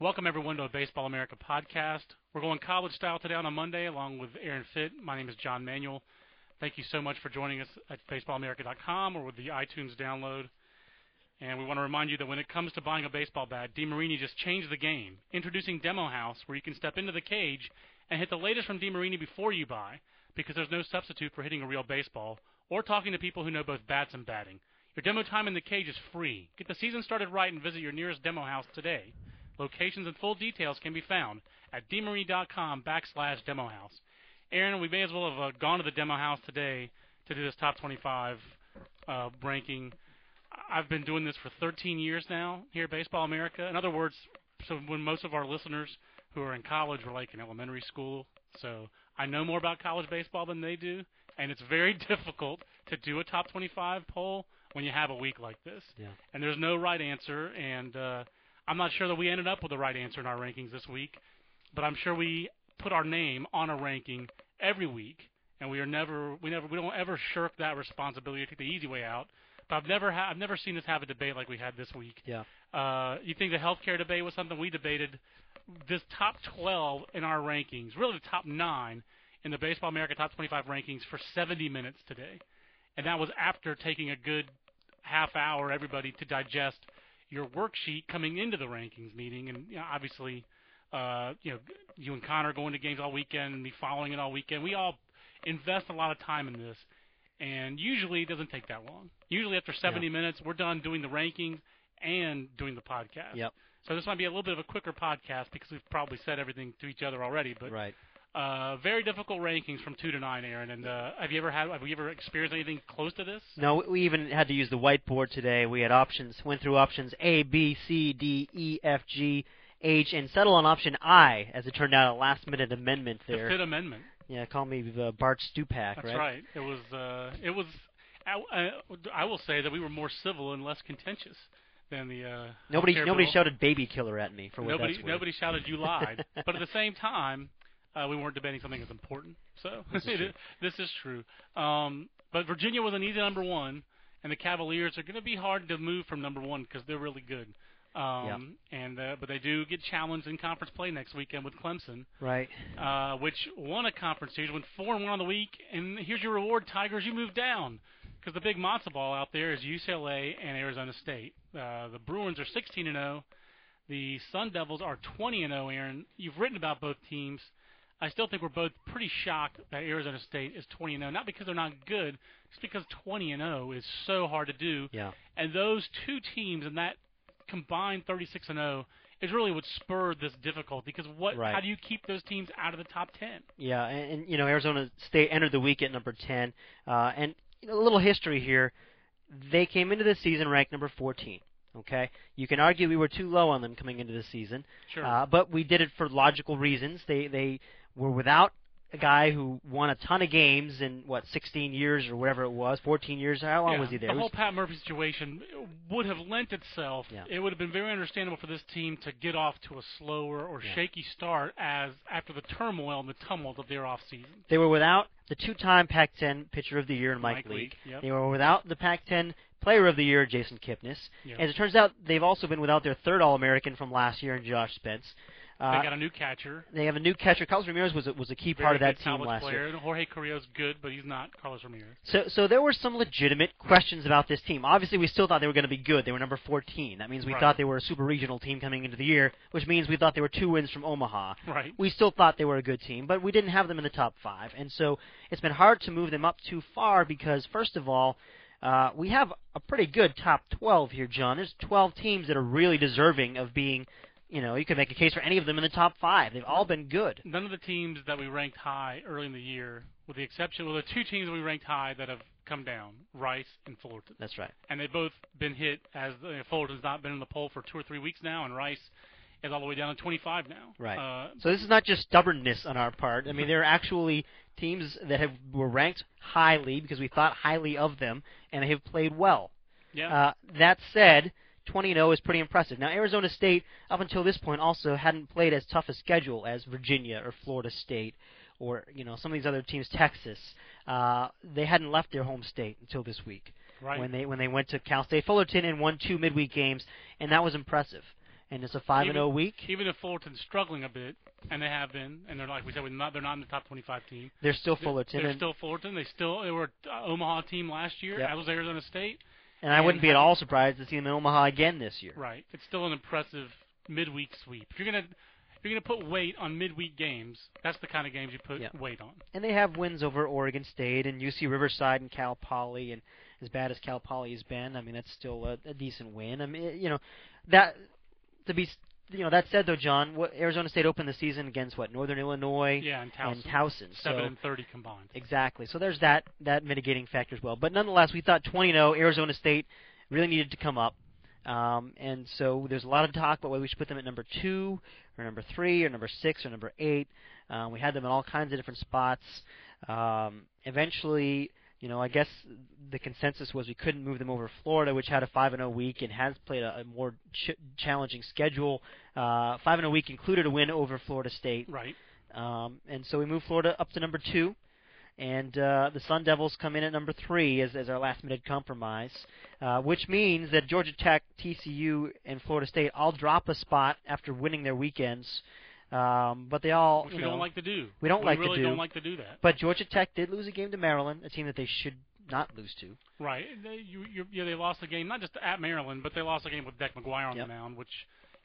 Welcome everyone to a Baseball America podcast. We're going college style today on a Monday, along with Aaron Fitt. My name is John Manuel. Thank you so much for joining us at baseballamerica.com or with the iTunes download. And we want to remind you that when it comes to buying a baseball bat, DeMarini just changed the game, introducing Demo House, where you can step into the cage and hit the latest from DeMarini before you buy, because there's no substitute for hitting a real baseball or talking to people who know both bats and batting. Your demo time in the cage is free. Get the season started right and visit your nearest Demo House today. Locations and full details can be found at demarini.com backslash demo house. Aaron, we may as well have uh, gone to the demo house today to do this top 25 uh, ranking. I've been doing this for 13 years now here at Baseball America. In other words, so when most of our listeners who are in college were like in elementary school, so I know more about college baseball than they do, and it's very difficult to do a top 25 poll when you have a week like this. Yeah. And there's no right answer, and uh, I'm not sure that we ended up with the right answer in our rankings this week, but I'm sure we put our name on a ranking every week, and we are never we never we don't ever shirk that responsibility. Take the easy way out. But I've never ha- I've never seen us have a debate like we had this week. Yeah. Uh, you think the healthcare debate was something we debated? This top 12 in our rankings, really the top nine in the Baseball America Top 25 rankings for 70 minutes today, and that was after taking a good half hour everybody to digest your worksheet coming into the rankings meeting, and you know, obviously, uh, you know, you and Connor going to games all weekend, and me following it all weekend. We all invest a lot of time in this, and usually it doesn't take that long. Usually after 70 Yeah. minutes, we're done doing the rankings and doing the podcast. Yep. So this might be a little bit of a quicker podcast because we've probably said everything to each other already. But Right. Uh, very difficult rankings from two to nine, Aaron. And uh, have you ever had? Have you ever experienced anything close to this? No, we even had to use the whiteboard today. We had options, went through options A, B, C, D, E, F, G, H, and settled on option I, as it turned out, a last-minute amendment The there. Fifth Amendment. Yeah, call me uh, Bart Stupak, That's right? right. It was. Uh, it was. I, I, I will say that we were more civil and less contentious than the. Uh, Nobody, nobody bill. shouted "baby killer" at me for what Nobody, that's worth. nobody shouted you lied. but at the same time, uh, we weren't debating something as important. So This is true. this is true. Um, but Virginia was an easy number one, and the Cavaliers are going to be hard to move from number one because they're really good. Um, And uh, but they do get challenged in conference play next weekend with Clemson, Right. uh, which won a conference series, went four and one on the week. And here's your reward, Tigers. You move down because the big matzo ball out there is UCLA and Arizona State. Uh, the Bruins are 16 and 0. The Sun Devils are 20 and 0. Aaron, you've written about both teams. I still think we're both pretty shocked that Arizona State is 20 and 0. Not because they're not good, just because 20 and 0 is so hard to do. Yeah. And those two teams and that combined 36 and 0 is really what spurred this difficulty. Because what? Right. How do you keep those teams out of the top 10? Yeah, and, and you know Arizona State entered the week at number 10, uh, and you know, a little history here. They came into the season ranked number 14. Okay, you can argue we were too low on them coming into the season, Sure. uh, but we did it for logical reasons. They they were without a guy who won a ton of games in what 16 years or whatever it was, 14 years. How long yeah, was he there? The whole Pat Murphy situation would have lent itself. Yeah. It would have been very understandable for this team to get off to a slower or Yeah. shaky start as after the turmoil and the tumult of their off season. They were without the two-time Pac-10 Pitcher of the Year, Mike, Mike Leake. Leake, yep. They were without the Pac-10 Player of the Year, Jason Kipnis. Yep. As it turns out, they've also been without their third All-American from last year, in Josh Spence. Uh, they got a new catcher. they have a new catcher. Carlos Ramirez was a, was a key Very part of that team last player. year. Jorge Carrillo's good, but he's not Carlos Ramirez. So, so there were some legitimate questions about this team. Obviously, we still thought they were going to be good. They were number 14. That means we Right. thought they were a super regional team coming into the year, which means we thought they were two wins from Omaha. Right. We still thought they were a good team, but we didn't have them in the top five, and so it's been hard to move them up too far because, first of all, uh, we have a pretty good top 12 here, John. There's 12 teams that are really deserving of being, you know, you could make a case for any of them in the top five. They've all been good. None of the teams that we ranked high early in the year, with the exception, well, the two teams that we ranked high that have come down, Rice and Fullerton. That's right. and they've both been hit as uh, Fullerton's not been in the poll for two or three weeks now, and Rice is all the way down to 25 now. Right. Uh, So this is not just stubbornness on our part. I mean, there are actually teams that have were ranked highly because we thought highly of them, and they have played well. yeah. Uh, that said, 20 0 is pretty impressive. Now, Arizona State, up until this point, also hadn't played as tough a schedule as Virginia or Florida State or you know some of these other teams, Texas. Uh, they hadn't left their home state until this week right. when they when they went to Cal State Fullerton and won two midweek games, and that was impressive. And it's a five and Even- zero week. Even if Fullerton's struggling a bit, and they have been, and they're like we said, we're not, they're not in the top 25 team. They're still They're- Fullerton, They're still Fullerton. They still they were uh, Omaha team last year. Yep. As was Arizona State. And I wouldn't be at all surprised to see them in Omaha again this year. Right. It's still an impressive midweek sweep. If you're gonna if you're gonna put weight on midweek games, that's the kind of games you put Yep. weight on. And they have wins over Oregon State and UC Riverside and Cal Poly, and as bad as Cal Poly has been, I mean that's still a, a decent win. I mean, you know, that to be, you know, that said though, John, what, Arizona State opened the season against what Northern Illinois Yeah, and Towson. and Towson. Seven so and thirty combined. exactly. So there's that that mitigating factor as well. But nonetheless, we thought 20-0 Arizona State really needed to come up. Um, and so there's a lot of talk about whether we should put them at number two or number three or number six or number eight. Um, we had them in all kinds of different spots. Um, eventually, you know, I guess the consensus was we couldn't move them over Florida, which had a five and zero week and has played a, a more ch- challenging schedule. Uh, five and zero week included a win over Florida State, Right. um, and so we moved Florida up to number two. And uh, the Sun Devils come in at number three as, as our last minute compromise, uh, which means that Georgia Tech, TCU, and Florida State all drop a spot after winning their weekends. Um, but they all, Which you we know, don't like to do. we don't like to do. don't like to do that. but Georgia Tech did lose a game to Maryland, a team that they should not lose to. Right. They, you, you, yeah, they lost the game not just at Maryland, but they lost the game with Deck McGuire on Yep. the mound, which,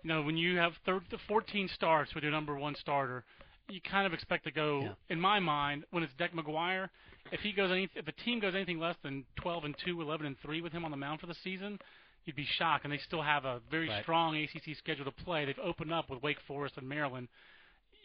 you know, when you have thir- 14 starts with your number one starter, you kind of expect to go. Yeah. In my mind, when it's Deck McGuire, if he goes any, if the team goes anything less than 12 and 2, 11 and 3 with him on the mound for the season, you'd be shocked. And they still have a very Right. strong ACC schedule to play. They've opened up with Wake Forest and Maryland.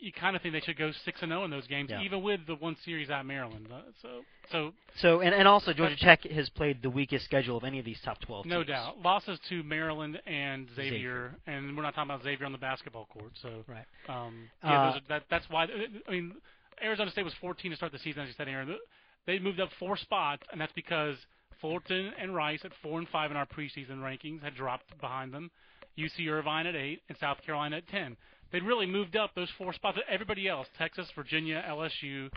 You kind of think they should go six and zero in those games, Yeah. even with the one series at Maryland. Uh, so, so So, and, and also Georgia Tech has played the weakest schedule of any of these top 12 No teams. doubt. Losses to Maryland and Xavier, Xavier. and we're not talking about Xavier on the basketball court. So, Right. um, yeah, Uh, are, that, that's why. I mean, Arizona State was 14 to start the season, as you said, Aaron. They moved up four spots, and that's because Fullerton and Rice at four and five in our preseason rankings had dropped behind them. UC Irvine at eight and South Carolina at 10. They'd really moved up those four spots. Everybody else, Texas, Virginia, LSU,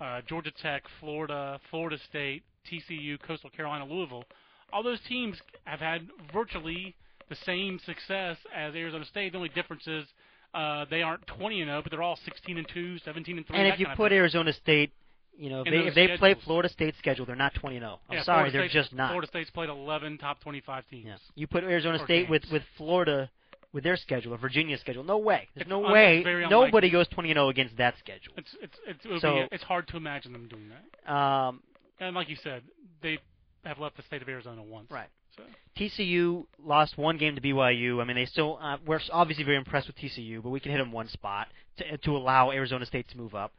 uh, Georgia Tech, Florida, Florida State, TCU, Coastal Carolina, Louisville, all those teams have had virtually the same success as Arizona State. The only difference is uh, they aren't 20 and 0, but they're all 16 and 2, 17 and 3. And if you put. Arizona State, you know, if they, if they play. Florida State's schedule, they're not 20 0. I'm yeah, sorry, Florida they're State's- just not. Florida State's played 11 top 25 teams. Yeah. You put Arizona Or State with games. with Florida with their schedule or Virginia schedule. No way. There's It's no un- way. Nobody unlikely. goes 20 0 against that schedule. It's it's it's, So- be, it's hard to imagine them doing that. Um, And like you said, they have left the state of Arizona once. Right. So TCU lost one game to BYU. I mean, they still uh, we're obviously very impressed with TCU, but we can hit them one spot to, to allow Arizona State to move up.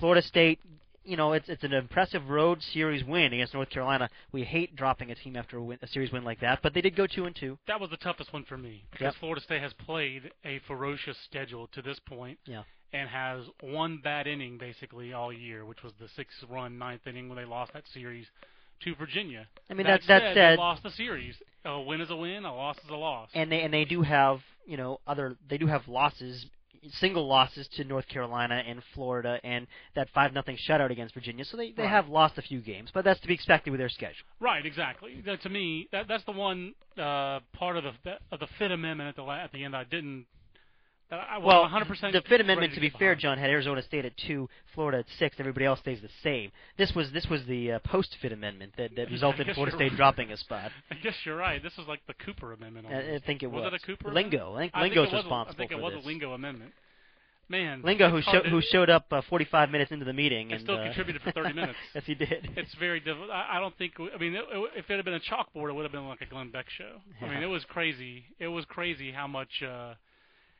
Florida State, you know, it's it's an impressive road series win against North Carolina. We hate dropping a team after a, win, a series win like that, but they did go two and two. that was the toughest one for me because Yep. Florida State has played a ferocious schedule to this point. Yeah. and has one bad inning basically all year, which was the six-run ninth inning when they lost that series to Virginia. I mean, that that that said, said, they lost the series. A win is a win, a loss is a loss. and they and they do have you know other they do have losses single losses to North Carolina and Florida and that five nothing shutout against Virginia so they they Right. have lost a few games but that's to be expected with their schedule right, exactly. That, to me, that that's the one uh, part of the of the Fifth Amendment at the la- at the end I didn't. I well was 100% the Fifth Amendment to be fair. John had Arizona State at 2 Florida at 6 everybody else stays the same this was this was the uh, post Fifth Amendment that that resulted in Florida State right. dropping a spot I guess you're right. This was like the Cooper Amendment. I, I think it was, Was it a Cooper Lingo I think I think Lingo's was responsible I think it was this a Lingo Amendment. Man, Lingo who showed who showed up uh, 45 minutes into the meeting And still uh, contributed for 30 minutes. yes he did It's very difficult. I I don't think. I mean, it, it, if it had been a chalkboard, it would have been like a Glenn Beck show. I mean, it was crazy. It was crazy how much, uh,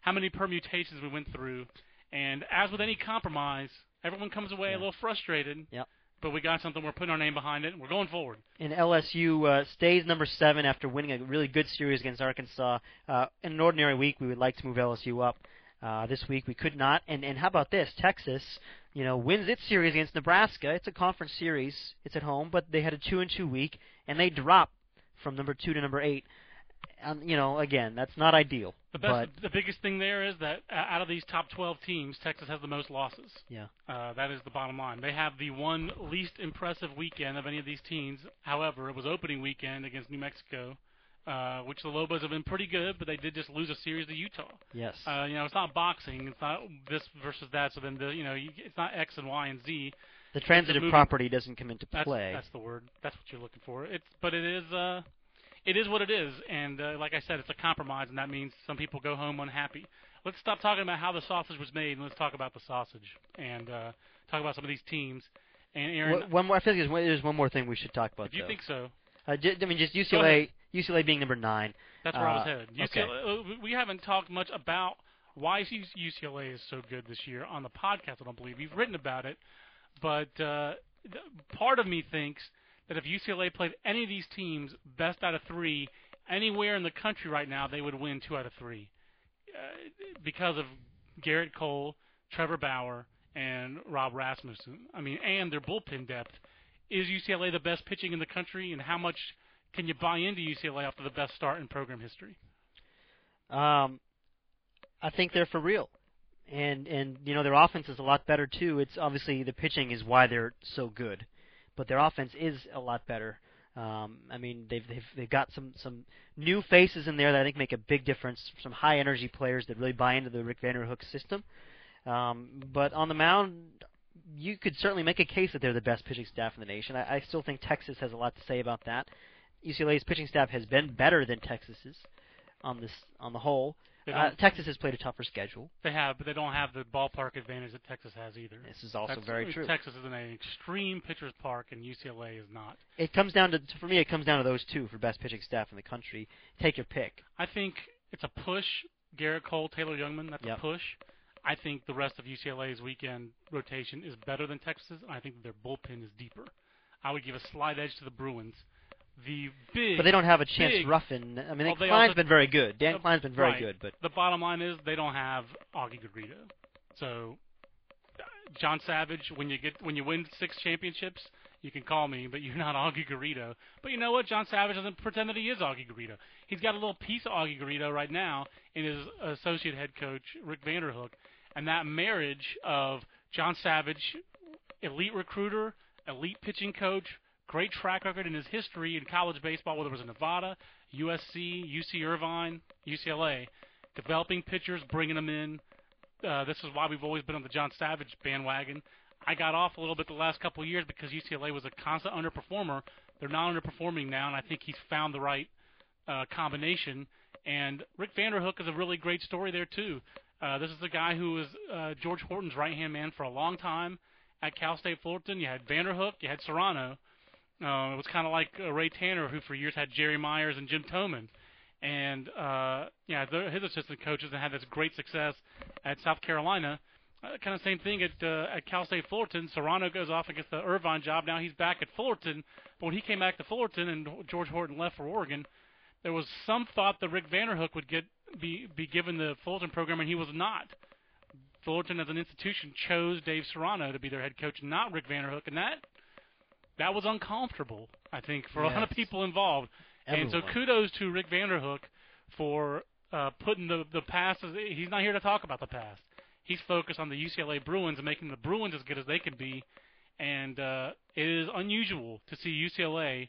how many permutations we went through. And as with any compromise, everyone comes away Yeah. a little frustrated. Yep. but we got something. We're putting our name behind it. and We're going forward. And LSU uh, stays number seven after winning a really good series against Arkansas. Uh, in an ordinary week, we would like to move LSU up. Uh, this week we could not. And and how about this? Texas, you know, wins its series against Nebraska. It's a conference series. It's at home, but they had a two and two week, and they drop from number two to number eight. Um, you know, again, that's not ideal. The best, but the biggest thing there is that uh, out of these top 12 teams, Texas has the most losses. yeah, Uh, that is the bottom line. They have the one least impressive weekend of any of these teams. However, it was opening weekend against New Mexico, uh, which the Lobos have been pretty good, but they did just lose a series to Utah. yes, Uh, you know, it's not boxing. It's not this versus that. So then the you know, you, it's not X and Y and Z. the transitive property doesn't come into That's play. that's the word. That's what you're looking for. It's but it is uh, it is what it is. And uh, like I said, it's a compromise, and that means some people go home unhappy. Let's stop talking about how the sausage was made, and let's talk about the sausage and uh, talk about some of these teams. And Aaron, Wh- one more. I feel like there's one, there's one more thing we should talk about. if you though. think so, uh, I mean, just UCLA. UCLA being number nine. that's where I was Uh, headed. okay. UCLA, uh, we haven't talked much about why UCLA is so good this year on the podcast. I don't believe you've written about it, but uh, part of me thinks that if UCLA played any of these teams best out of three anywhere in the country right now, they would win two out of three uh, because of Gerrit Cole, Trevor Bauer, and Rob Rasmussen. I mean, and their bullpen depth. Is UCLA the best pitching in the country, and how much can you buy into UCLA after the best start in program history? Um, I think they're for real, and and you know their offense is a lot better too. It's obviously the pitching is why they're so good, but their offense is a lot better. Um, I mean they've they've they've got some some new faces in there that I think make a big difference. Some high energy players that really buy into the Rick Vanderhook system. Um, but on the mound, you could certainly make a case that they're the best pitching staff in the nation. I, I still think Texas has a lot to say about that. UCLA's pitching staff has been better than Texas's on this on the whole. Uh, Texas has played a tougher schedule. They have, but they don't have the ballpark advantage that Texas has either. This is also That's- very true. Texas is in an extreme pitcher's park, and UCLA is not. It comes down to for me. It comes down to those two for best pitching staff in the country. Take your pick. I think it's a push. Gerrit Cole, Taylor Jungmann, that's Yep. a push. I think the rest of UCLA's weekend rotation is better than Texas, and I think their bullpen is deeper. I would give a slight edge to the Bruins. The big, But they don't have a chance big- Ruffin. I mean, Well, Klein's been very good. Dan Uh, Klein's been very right. good, but the bottom line is they don't have Augie Garrido. So John Savage, when you get when you win six championships, you can call me, but you're not Augie Garrido. But you know what? John Savage doesn't pretend that he is Augie Garrido. He's got a little piece of Augie Garrido right now in his associate head coach Rick Vanderhook, and that marriage of John Savage, elite recruiter, elite pitching coach, great track record in his history in college baseball, whether it was in Nevada, USC, UC Irvine, UCLA, developing pitchers, bringing them in. Uh, this is why we've always been on the John Savage bandwagon. I got off a little bit the last couple of years because UCLA was a constant underperformer. They're not underperforming now, and I think he's found the right uh, combination. And Rick Vanderhook is a really great story there too. Uh, this is the guy who was uh, George Horton's right hand man for a long time at Cal State Fullerton. You had Vanderhook, you had Serrano. Uh, it was kind of like uh, Ray Tanner, who for years had Jerry Myers and Jim Toman. And uh, yeah, the, his assistant coaches and had this great success at South Carolina. Uh, kind of same thing at uh, at Cal State Fullerton. Serrano goes off and gets the Irvine job. Now he's back at Fullerton. But when he came back to Fullerton and George Horton left for Oregon, there was some thought that Rick Vanderhook would get be be given the Fullerton program, and he was not. Fullerton as an institution chose Dave Serrano to be their head coach, not Rick Vanderhook, and that that was uncomfortable, I think, for a lot of people involved. And so kudos to Rick Vanderhook for uh, putting the the past. As, he's not here to talk about the past. He's focused on the UCLA Bruins and making the Bruins as good as they can be. And uh, it is unusual to see UCLA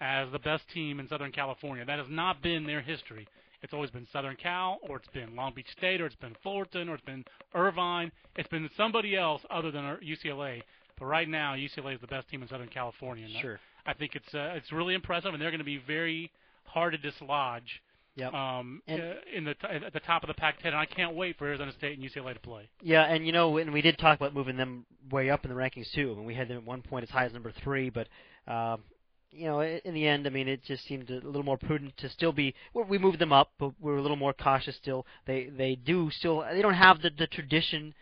as the best team in Southern California. That has not been their history. It's always been Southern Cal, or it's been Long Beach State, or it's been Fullerton, or it's been Irvine. It's been somebody else other than UCLA. But right now, UCLA is the best team in Southern California. And sure. I think it's uh, it's really impressive, and they're going to be very hard to dislodge Yep. um, And- uh, in the t- at the top of the Pac-10. And I can't wait for Arizona State and UCLA to play. Yeah, and you know, and we did talk about moving them way up in the rankings too. I mean, we had them at one point as high as number three, but um, you know, in the end, I mean, it just seemed a little more prudent to still be. Well, we moved them up, but we were a little more cautious still. They they do still they don't have the the tradition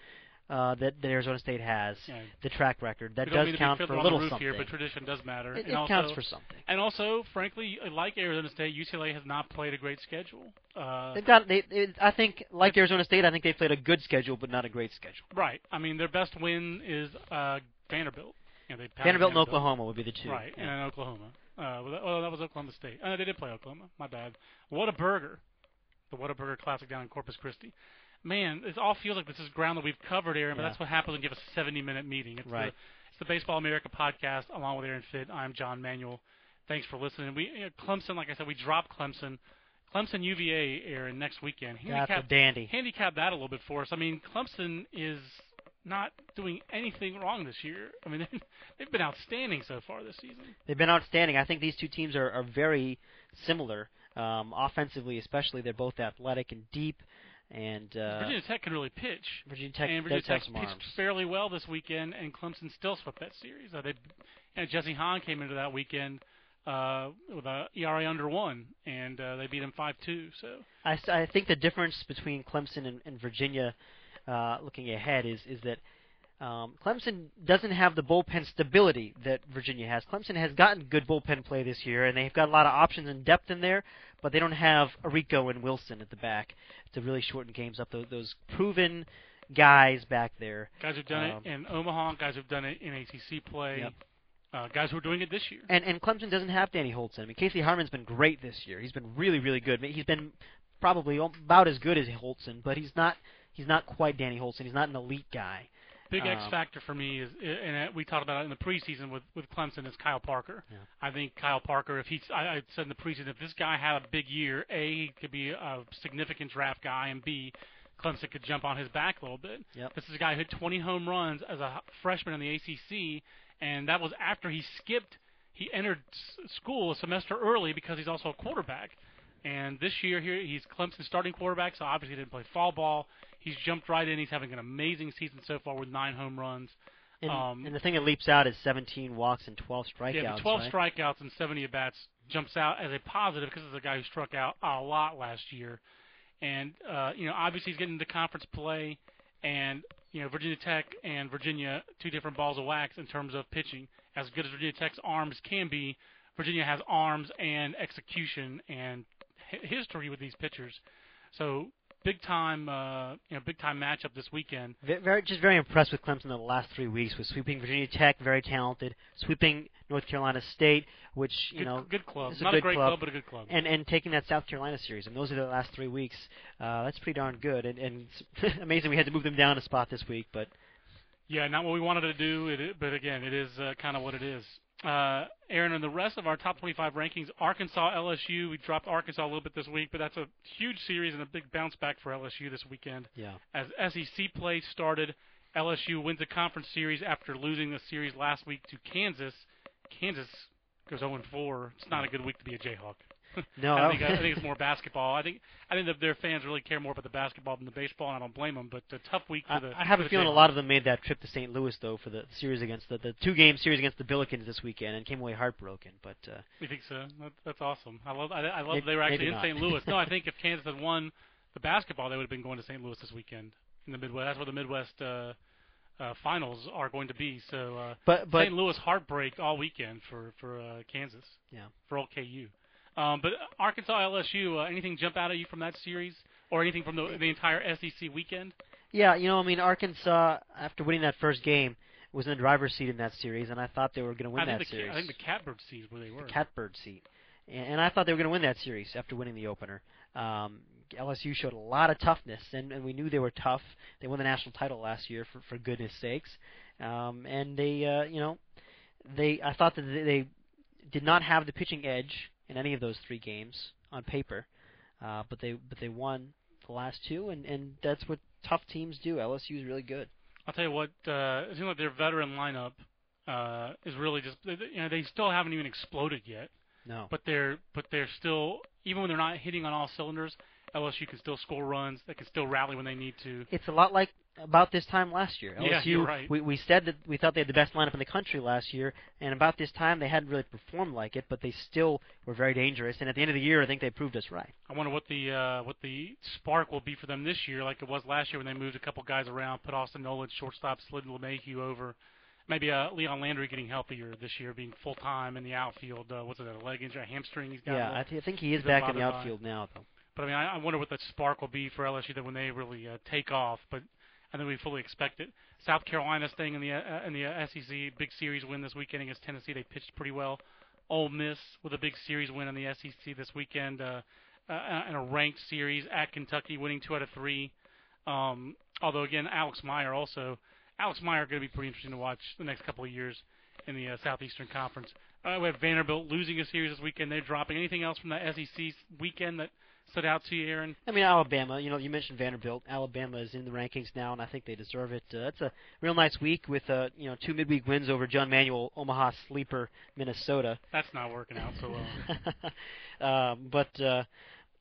uh, that, that Arizona State has, Yeah. the track record. That does mean to be count for a little something. here, but tradition does matter. it and it also, counts for something. And also, frankly, like Arizona State, UCLA has not played a great schedule. Uh, They've got. They, I think, like Arizona State, I think they played a good schedule, but not a great schedule. right. I mean, their best win is uh, Vanderbilt. You know, they Vanderbilt and Oklahoma would be the two. Right, Yeah. and Oklahoma. Uh, well, that, oh, that was Oklahoma State. Uh, they did play Oklahoma. My bad. What a burger! The What a Burger Classic down in Corpus Christi. Man, it all feels like this is ground that we've covered, Aaron. But Yeah. that's what happens when you give us a 70-minute meeting. It's Right. The, it's the Baseball America podcast, along with Aaron Fitt. I'm John Manuel. Thanks for listening. We you know, Clemson, like I said, we dropped Clemson. Clemson UVA, Aaron, next weekend. That's a Handicap, dandy. handicap that a little bit for us. I mean, Clemson is not doing anything wrong this year. I mean, they've been outstanding so far this season. They've been outstanding. I think these two teams are, are very similar, um, offensively especially. They're both athletic and deep, and uh, Virginia Tech can really pitch. Virginia Tech and Virginia Tech pitched arms. fairly well this weekend, and Clemson still swept that series. Uh, they, and Jesse Hahn came into that weekend uh, with a ERA under one, and uh, they beat him five two. So I, I think the difference between Clemson and, and Virginia, uh, looking ahead, is is that um, Clemson doesn't have the bullpen stability that Virginia has. Clemson has gotten good bullpen play this year, and they've got a lot of options and depth in there, but they don't have Arico and Wilson at the back to really shorten games up. Those, those proven guys back there. guys who've done Um, it in Omaha, guys who've done it in ACC play, Yep. uh, guys who are doing it this year. And and Clemson doesn't have Danny Hultzen. I mean, Casey Harman's been great this year. He's been really really good. He's been probably about as good as Hultzen, but he's not he's not quite Danny Hultzen. He's not an elite guy. Big X Um, factor for me is, and uh, we talked about it in the preseason with with Clemson, is Kyle Parker. Yeah. I think Kyle Parker, if he's, I, I said in the preseason, if this guy had a big year, a he could be a significant draft guy, and b Clemson could jump on his back a little bit. Yep. This is a guy who hit 20 home runs as a freshman in the ACC, and that was after he skipped. He entered s- school a semester early because he's also a quarterback. And this year here he's Clemson's starting quarterback, so obviously he didn't play fall ball. He's jumped right in. He's having an amazing season so far with nine home runs. And, Um, and the thing that leaps out is 17 walks and 12 strikeouts. yeah, the 12 right? strikeouts and 70 at bats jumps out as a positive because it's a guy who struck out a lot last year. And uh, you know, obviously he's getting into conference play, and you know Virginia Tech and Virginia two different balls of wax in terms of pitching. As good as Virginia Tech's arms can be, Virginia has arms and execution and history with these pitchers. So big time, uh, you know, big time matchup this weekend. Ve- Very, just very impressed with Clemson in the last three weeks with sweeping Virginia Tech, very talented, sweeping North Carolina State, which you Good, know good club, it's a not good a great club. but a good club. and and taking that South Carolina series, and those are the last three weeks. Uh, that's pretty darn good, and, and it's amazing we had to move them down a spot this week, but Yeah, not what we wanted to do, it, but again, it is uh, kind of what it is. Uh, Aaron, in the rest of our top 25 rankings, Arkansas, LSU, we dropped Arkansas a little bit this week, but that's a huge series and a big bounce back for LSU this weekend. yeah, As SEC play started, LSU wins the conference series after losing the series last week to Kansas. Kansas goes 0-4. It's not a good week to be a Jayhawk. No, I think I think it's more basketball. I think I think that their fans really care more about the basketball than the baseball, and I don't blame them. But a tough week for the. I have a feeling a lot of them made that trip to St. Louis though for the series against the the two game series against the Billikens this weekend and came away heartbroken. But uh, You think so? That, that's awesome. I love. I, I love they were actually in not. St. Louis. no, I think if Kansas had won the basketball, they would have been going to St. Louis this weekend in the Midwest. That's where the Midwest uh, uh, finals are going to be. So uh, but but St. Louis heartbreak all weekend for for uh, Kansas. Yeah. For old KU. Um, but Arkansas LSU. Uh, anything jump out at you from that series, or anything from the the entire SEC weekend? Yeah, you know, I mean, Arkansas after winning that first game was in the driver's seat in that series, and I thought they were going to win I that the series. I think the Catbird sees where they were. the catbird seat, and, and I thought they were going to win that series after winning the opener. Um, LSU showed a lot of toughness, and, and we knew they were tough. They won the national title last year, for for goodness sakes, um, and they, uh, you know, they. I thought that they, they did not have the pitching edge in any of those three games on paper, uh, but they but they won the last two, and and that's what tough teams do. LSU is really good. I'll tell you what. Uh, it seems like their veteran lineup uh, is really just. You know, they still haven't even exploded yet. No, but they're but they're still even when they're not hitting on all cylinders, LSU can still score runs. They can still rally when they need to. it's a lot like about this time last year. Yeah, LSU, you're right. we we said that we thought they had the best lineup in the country last year, and about this time they hadn't really performed like it, but they still were very dangerous. And at the end of the year, I think they proved us right. I wonder what the uh, what the spark will be for them this year, like it was last year when they moved a couple guys around, put Austin Nolan shortstop, slid LeMahieu over. Maybe uh, Leon Landry getting healthier this year, being full time in the outfield. Uh, what's it, a leg injury, a hamstring? He's got. yeah, I, th- I think he is back in the bothered by. outfield now, though. But I mean, I, I wonder what that spark will be for LSU that when they really uh, take off. But I think we fully expect it. South Carolina staying in the uh, in the uh, SEC, big series win this weekend against Tennessee. They pitched pretty well. Ole Miss with a big series win in the SEC this weekend, uh, uh, in a ranked series at Kentucky, winning two out of three. Um, although again, Alex Meyer also, Alex Meyer going to be pretty interesting to watch the next couple of years in the uh, Southeastern Conference. Uh, we have Vanderbilt losing a series this weekend. They're dropping. Anything else from the SEC weekend that stood out to you, Aaron? I mean, Alabama. You know, you mentioned Vanderbilt. Alabama is in the rankings now, and I think they deserve it. Uh, it's a real nice week with uh, you know two midweek wins over John Manuel, Omaha sleeper, Minnesota. That's not working out so well. um, but uh,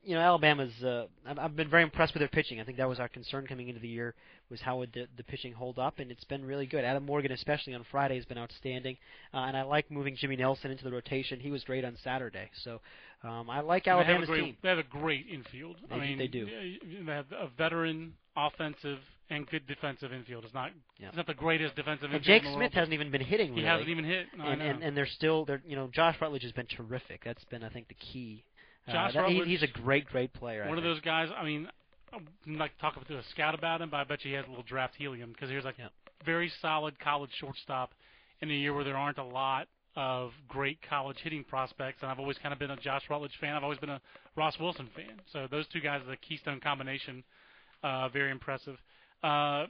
you know, Alabama's. Uh, I've, I've been very impressed with their pitching. I think that was our concern coming into the year was how would the, the pitching hold up, and it's been really good. Adam Morgan, especially on Friday, has been outstanding, uh, and I like moving Jimmy Nelson into the rotation. He was great on Saturday, so um, I like they Alabama's great, team. They have a great infield. They I mean, they do. uh, They have a veteran, offensive, and good defensive infield. It's not. Yeah. It's not the greatest defensive And infield. Jake in Smith hasn't even been hitting. He hasn't even hit. I and, and and they're still they're you know Josh Rutledge has been terrific. That's been I think the key. Uh, Josh that- he- Rutledge- he's a great great player. One of those guys. I mean, I'm not talk to a scout about him, but I bet you he has a little draft helium because he was like Yeah. very solid college shortstop in a year where there aren't a lot of great college hitting prospects. And I've always kind of been a Josh Rutledge fan. I've always been a Ross Wilson fan. So those two guys are the keystone combination. Uh, very impressive. Uh,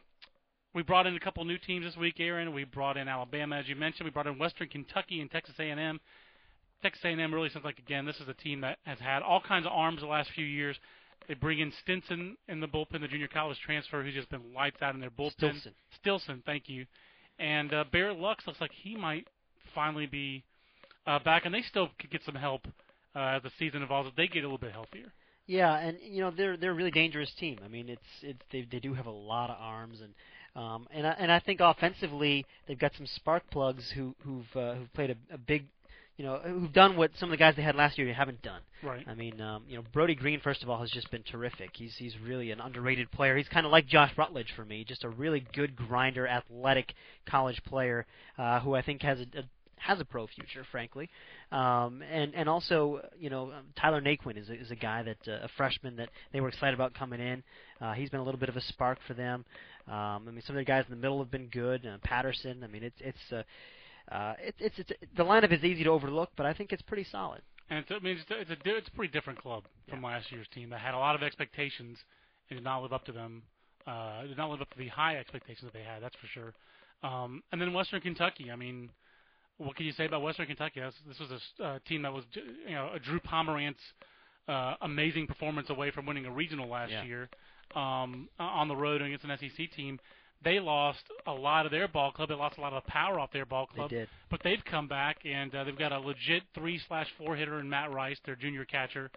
we brought in a couple new teams this week, Aaron. We brought in Alabama, as you mentioned. We brought in Western Kentucky and Texas A&M. Texas A&M really seems like again this is a team that has had all kinds of arms the last few years. They bring in Stinson in the bullpen, the junior college transfer, who's just been lights out in their bullpen. Stilson. Stilson, thank you. And uh, Barret Loux looks like he might finally be uh, back, and they still could get some help uh, as the season evolves if they get a little bit healthier. Yeah, and you know they're they're a really dangerous team. I mean, it's it's they they do have a lot of arms and um and I, and I think offensively they've got some spark plugs who who've uh, who've played a, a big you know who've done what some of the guys they had last year haven't done. Right. I mean, um, you know, Brodie Greene first of all has just been terrific. He's he's really an underrated player. He's kind of like Josh Rutledge for me, just a really good grinder, athletic college player uh, who I think has a, a has a pro future, frankly. Um, and and also, you know, um, Tyler Naquin is a, is a guy that uh, a freshman that they were excited about coming in. Uh, he's been a little bit of a spark for them. Um, I mean, some of the guys in the middle have been good. Uh, Patterson. I mean, it's it's. Uh, uh, it, it's it's the lineup is easy to overlook, but I think it's pretty solid. And it's, I mean, it's, a- it's a di- it's a pretty different club from Yeah. last year's team that had a lot of expectations and did not live up to them. Uh, did not live up to the high expectations that they had. That's for sure. Um, and then Western Kentucky. I mean, what can you say about Western Kentucky? This, this was a uh, team that was, you know, a Drew Pomeranz uh, amazing performance away from winning a regional last Yeah. year um, on the road against an SEC team. They lost a lot of their ball club. They lost a lot of the power off their ball club. They did. but they've come back and uh, they've got a legit three slash four hitter in Matt Rice, their junior catcher,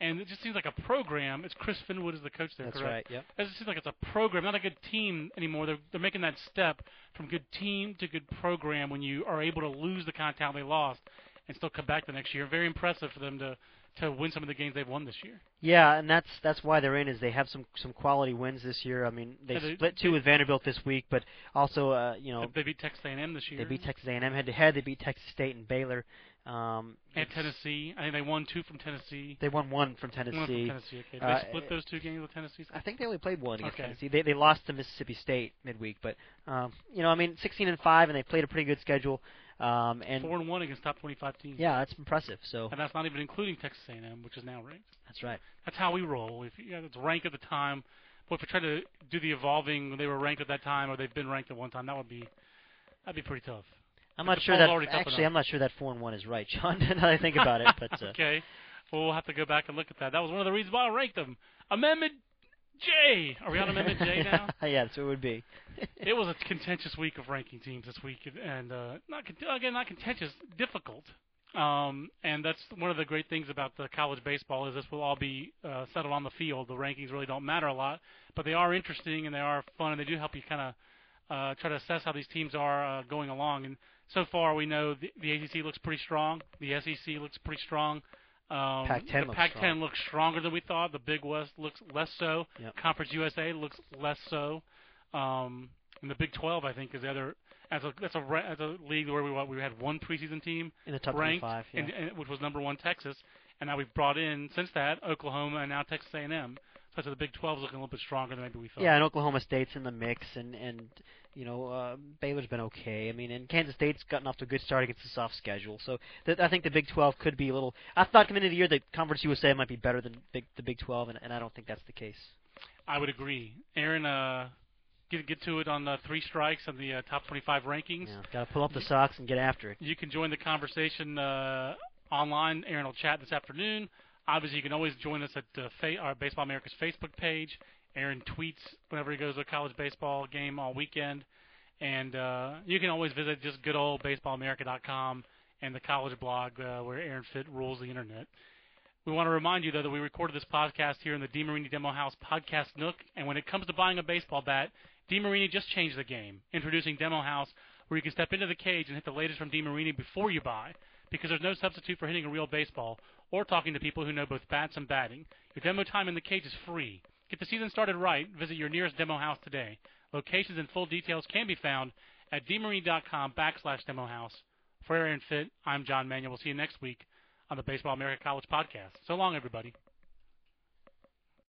and it just seems like a program. It's Chris Finwood is the coach there, That's correct? right. Yep. It just seems like it's a program, not a good team anymore. They're they're making that step from good team to good program when you are able to lose the kind of talent they lost and still come back the next year. Very impressive for them to to win some of the games they've won this year. Yeah, and that's that's why they're in is they have some some quality wins this year. I mean, they Yeah, they- split two with Vanderbilt this week, but also uh, you know They beat Texas A&M this year. they beat Texas A&M head to head. They beat Texas State and Baylor. Um, and Tennessee. I think they won two from Tennessee. They won one from One from Tennessee. Tennessee. Okay. Did Uh, they split those two games with Tennessee? I think they only played one against Okay. Tennessee. They they lost to Mississippi State midweek, but um, you know, I mean, 16 and five, and they played a pretty good schedule. Um, and Four and one against top twenty-five teams. yeah, that's impressive. So and that's not even including Texas A&M, which is now ranked. that's right. That's how we roll. If you, yeah, it's ranked at the time, but if we try to do the evolving when they were ranked at that time, or they've been ranked at one time, that would be that'd be pretty tough. I'm not sure that actually. I'm not sure that four and one is right, John. now that I think about it, but uh, okay, well we'll have to go back and look at that. That was one of the reasons why I ranked them. Amendment J. Are we on Amendment J now? yeah, that's what it would be. it was a contentious week of ranking teams this week, and uh, not con- again not contentious, difficult. Um, and that's one of the great things about the college baseball is this will all be uh, settled on the field. The rankings really don't matter a lot, but they are interesting and they are fun and they do help you kind of uh, try to assess how these teams are uh, going along. And so far, we know the, the ACC looks pretty strong. The SEC looks pretty strong. Um, Pac-10 the looks Pac-10 strong. looks stronger than we thought. The Big West looks less so. Yep. Conference USA looks less so. Um, and the Big 12, I think, is the other. As a that's a as a league where we we had one preseason team In the top ranked, 25, yeah. and, and, which was number one Texas, and now we've brought in since that Oklahoma and now Texas A&M. The Big 12 is looking a little bit stronger than maybe we thought. Yeah, and Oklahoma State's in the mix, and and you know uh, Baylor's been okay. I mean, and Kansas State's gotten off to a good start against a soft schedule. So th- I think the Big 12 could be a little. I thought coming into the year that Conference USA might be better than big, the Big 12, and, and I don't think that's the case. I would agree. Aaron, uh, get get to it on the three strikes and the uh, top 25 rankings. Yeah, got to pull up the socks and get after it. You can join the conversation uh, online. Aaron will chat this afternoon. Obviously, you can always join us at uh, fa- our Baseball America's Facebook page. Aaron tweets whenever he goes to a college baseball game all weekend. And uh, you can always visit just good old baseballamerica.com and the college blog uh, where Aaron Fitt rules the internet. We want to remind you, though, that we recorded this podcast here in the DeMarini Demo House podcast nook. And when it comes to buying a baseball bat, DeMarini just changed the game, introducing Demo House, where you can step into the cage and hit the latest from DeMarini before you buy, because there's no substitute for hitting a real baseball or talking to people who know both bats and batting. Your demo time in the cage is free. Get the season started right. Visit your nearest demo house today. Locations and full details can be found at demarini.com backslash demo house. For Aaron Fitt, I'm John Manuel. We'll see you next week on the Baseball America College Podcast. So long, everybody.